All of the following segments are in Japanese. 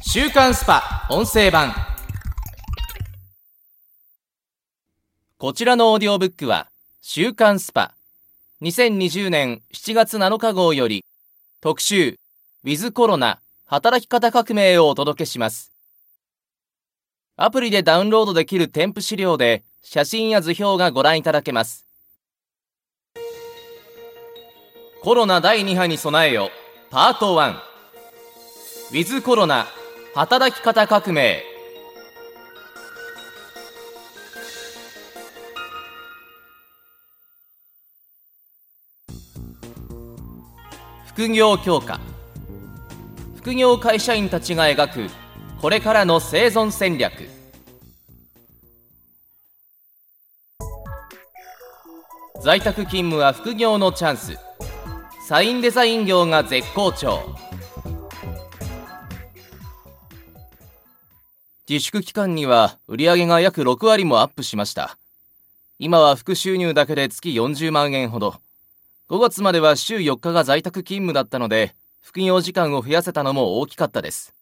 週刊スパ音声版。こちらのオーディオブックは週刊スパ。2020年7月7日号より特集ウィズコロナ働き方革命をお届けします。アプリでダウンロードできる添付資料で写真や図表がご覧いただけます。コロナ第2波に備えよパート1ウィズコロナ働き方革命。副業強化。副業会社員たちが描くこれからの生存戦略。在宅勤務は副業のチャンス。サインデザイン業が絶好調。自粛期間には売り上げが約6割もアップしました。今は副収入だけで月40万円ほど。5月までは週4日が在宅勤務だったので副業時間を増やせたのも大きかったです。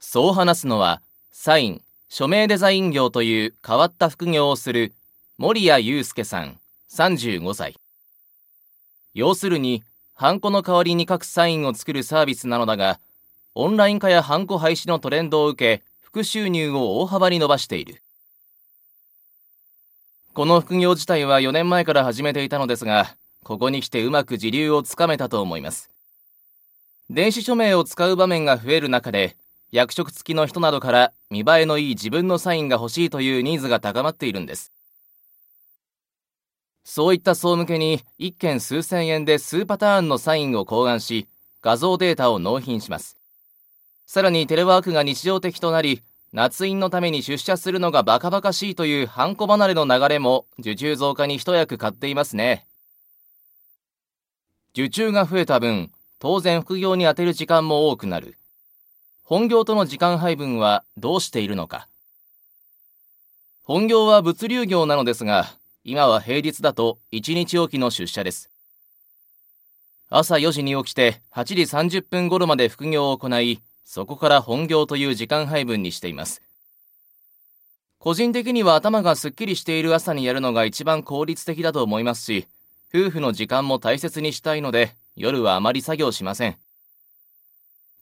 そう話すのはサイン署名デザイン業という変わった副業をする森谷祐介さん35歳。要するにハンコの代わりに書くサインを作るサービスなのだがオンライン化やハンコ廃止のトレンドを受け副収入を大幅に伸ばしている。この副業自体は4年前から始めていたのですがここに来てうまく時流をつかめたと思います。電子署名を使う場面が増える中で役職付きの人などから見栄えのいい自分のサインが欲しいというニーズが高まっているんです。そういった層向けに1件数千円で数パターンのサインを考案し画像データを納品します。さらにテレワークが日常的となり夏印のために出社するのがバカバカしいというハンコ離れの流れも受注増加に一役買っていますね。受注が増えた分当然副業に充てる時間も多くなる。本業との時間配分はどうしているのか。本業は物流業なのですが今は平日だと1日おきの出社です。朝4時に起きて8時30分頃まで副業を行いそこから本業という時間配分にしています。個人的には頭がすっきりしている朝にやるのが一番効率的だと思いますし夫婦の時間も大切にしたいので夜はあまり作業しません。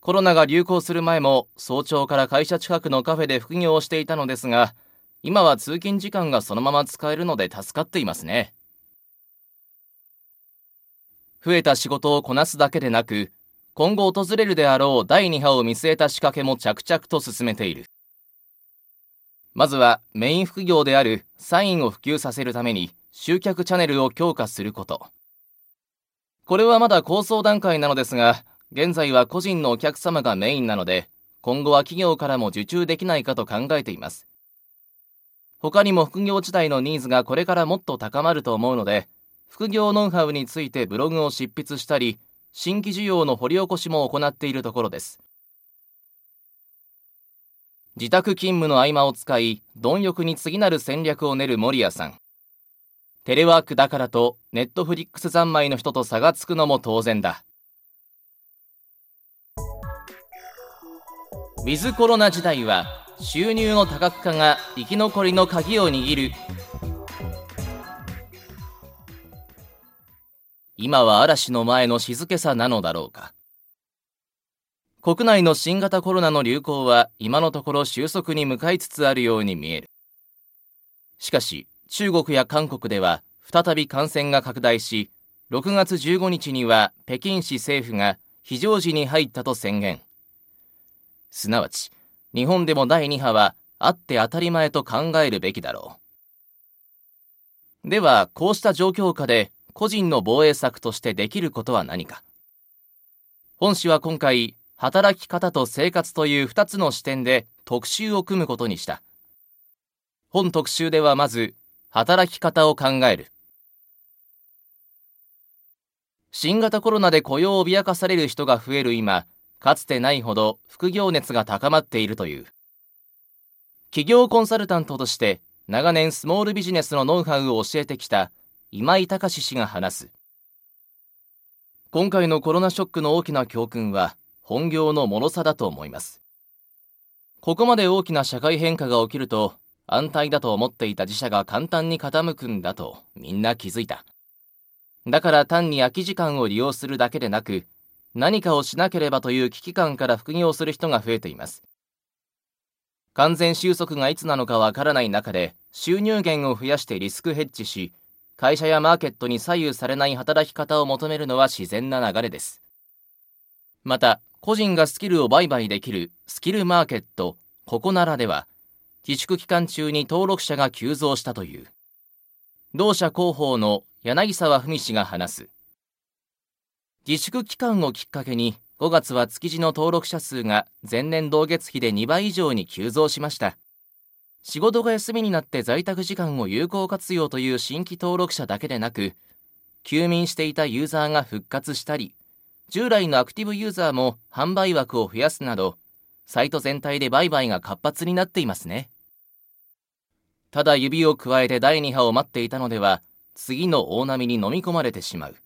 コロナが流行する前も早朝から会社近くのカフェで副業をしていたのですが今は通勤時間がそのまま使えるので助かっていますね。増えた仕事をこなすだけでなく今後訪れるであろう第2波を見据えた仕掛けも着々と進めているまずはメイン副業であるサインを普及させるために集客チャンネルを強化すること。これはまだ構想段階なのですが、現在は個人のお客様がメインなので、今後は企業からも受注できないかと考えています。他にも副業自体のニーズがこれからもっと高まると思うので、副業ノウハウについてブログを執筆したり、新規需要の掘り起こしも行っているところです。自宅勤務の合間を使い、貪欲に次なる戦略を練る守谷さん。テレワークだからとネットフリックス三昧の人と差がつくのも当然だ。ウィズコロナ時代は収入の多角化が生き残りの鍵を握る。今は嵐の前の静けさなのだろうか。国内の新型コロナの流行は今のところ収束に向かいつつあるように見える。しかし、中国や韓国では再び感染が拡大し、6月15日には北京市政府が非常時に入ったと宣言。すなわち、日本でも第2波はあって当たり前と考えるべきだろう。では、こうした状況下で個人の防衛策としてできることは何か。本誌は今回、働き方と生活という2つの視点で特集を組むことにした。本特集ではまず、働き方を考える。新型コロナで雇用を脅かされる人が増える今、かつてないほど副業熱が高まっているという。企業コンサルタントとして長年スモールビジネスのノウハウを教えてきた今井隆氏が話す。今回のコロナショックの大きな教訓は、本業の脆さだと思います。ここまで大きな社会変化が起きると、安泰だと思っていた自社が簡単に傾くんだとみんな気づいた。だから単に空き時間を利用するだけでなく、何かをしなければという危機感から副業する人が増えています。完全収束がいつなのかわからない中で、収入源を増やしてリスクヘッジし、会社やマーケットに左右されない働き方を求めるのは自然な流れです。また、個人がスキルを売買できるスキルマーケットココナラでは、自粛期間中に登録者が急増したという。同社広報の柳沢文氏が話す。自粛期間をきっかけに5月は築地の登録者数が前年同月比で2倍以上に急増しました。仕事が休みになって在宅時間を有効活用という新規登録者だけでなく、休眠していたユーザーが復活したり、従来のアクティブユーザーも販売枠を増やすなど、サイト全体で売買が活発になっていますね。ただ指を加えて第2波を待っていたのでは、次の大波に飲み込まれてしまう。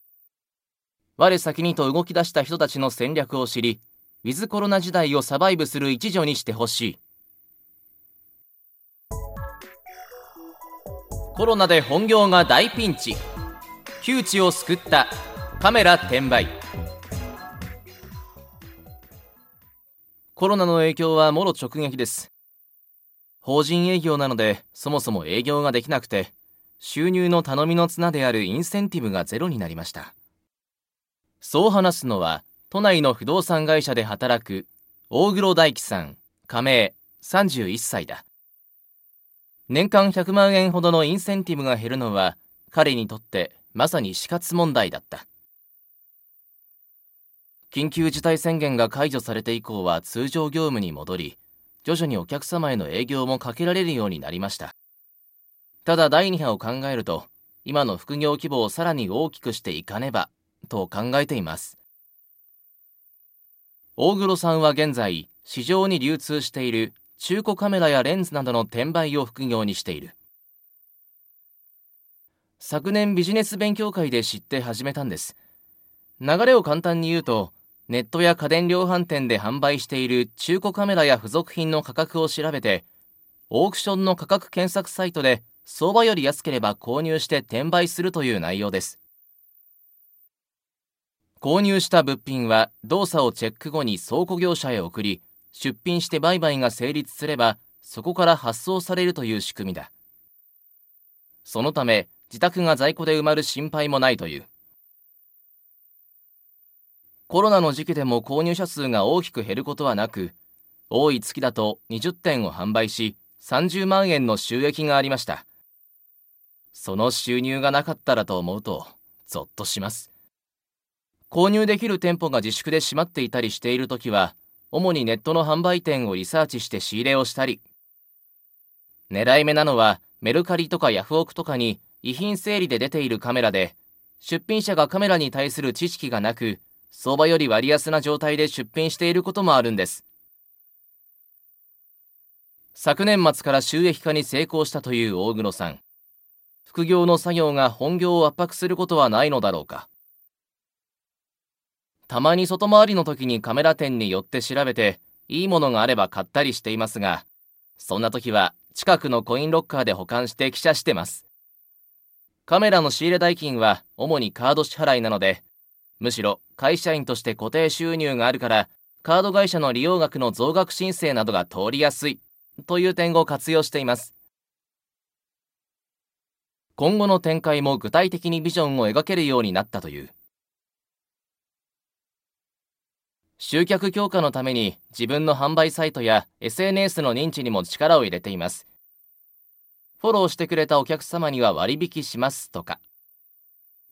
我先にと動き出した人たちの戦略を知り、ウィズコロナ時代をサバイブする一助にしてほしい。コロナで本業が大ピンチ。窮地を救ったカメラ転売。コロナの影響はもろ直撃です。法人営業なので、そもそも営業ができなくて、収入の頼みの綱であるインセンティブがゼロになりました。そう話すのは、都内の不動産会社で働く大黒大樹さん、加盟31歳だ。年間100万円ほどのインセンティブが減るのは、彼にとってまさに死活問題だった。緊急事態宣言が解除されて以降は通常業務に戻り、徐々にお客様への営業もかけられるようになりました。ただ第2波を考えると、今の副業規模をさらに大きくしていかねば、と考えています。大黒さんは現在、市場に流通している中古カメラやレンズなどの転売を副業にしている。昨年ビジネス勉強会で知って始めたんです。流れを簡単に言うと、ネットや家電量販店で販売している中古カメラや付属品の価格を調べて、オークションの価格検索サイトで相場より安ければ購入して転売するという内容です。購入した物品は動作をチェック後に倉庫業者へ送り、出品して売買が成立すれば、そこから発送されるという仕組みだ。そのため、自宅が在庫で埋まる心配もないという。コロナの時期でも購入者数が大きく減ることはなく、多い月だと20点を販売し、30万円の収益がありました。その収入がなかったらと思うと、ゾッとします。購入できる店舗が自粛で閉まっていたりしているときは、主にネットの販売店をリサーチして仕入れをしたり、狙い目なのはメルカリとかヤフオクとかに遺品整理で出ているカメラで、出品者がカメラに対する知識がなく、相場より割安な状態で出品していることもあるんです。昨年末から収益化に成功したという大黒さん。副業の作業が本業を圧迫することはないのだろうか。たまに外回りの時にカメラ店に寄って調べて、いいものがあれば買ったりしていますが、そんな時は近くのコインロッカーで保管して記者してます。カメラの仕入れ代金は主にカード支払いなので、むしろ会社員として固定収入があるから、カード会社の利用額の増額申請などが通りやすいという点を活用しています。今後の展開も具体的にビジョンを描けるようになったという。集客強化のために自分の販売サイトや SNS の認知にも力を入れています。フォローしてくれたお客様には割引しますとか。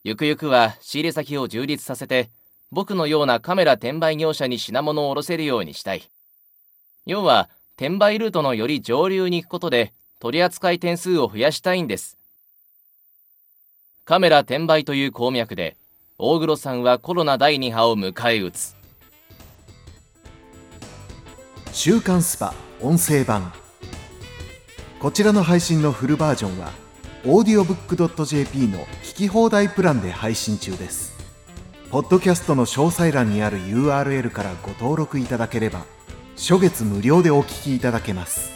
ゆくゆくは仕入れ先を充実させて、僕のようなカメラ転売業者に品物を卸せるようにしたい。要は、転売ルートのより上流に行くことで、取扱い点数を増やしたいんです。カメラ転売という鉱脈で、大黒さんはコロナ第2波を迎え撃つ。週刊スパ音声版。こちらの配信のフルバージョンは、audiobook.jp の聞き放題プランで配信中ですポッドキャストの詳細欄にある URL からご登録いただければ初月無料でお聞きいただけます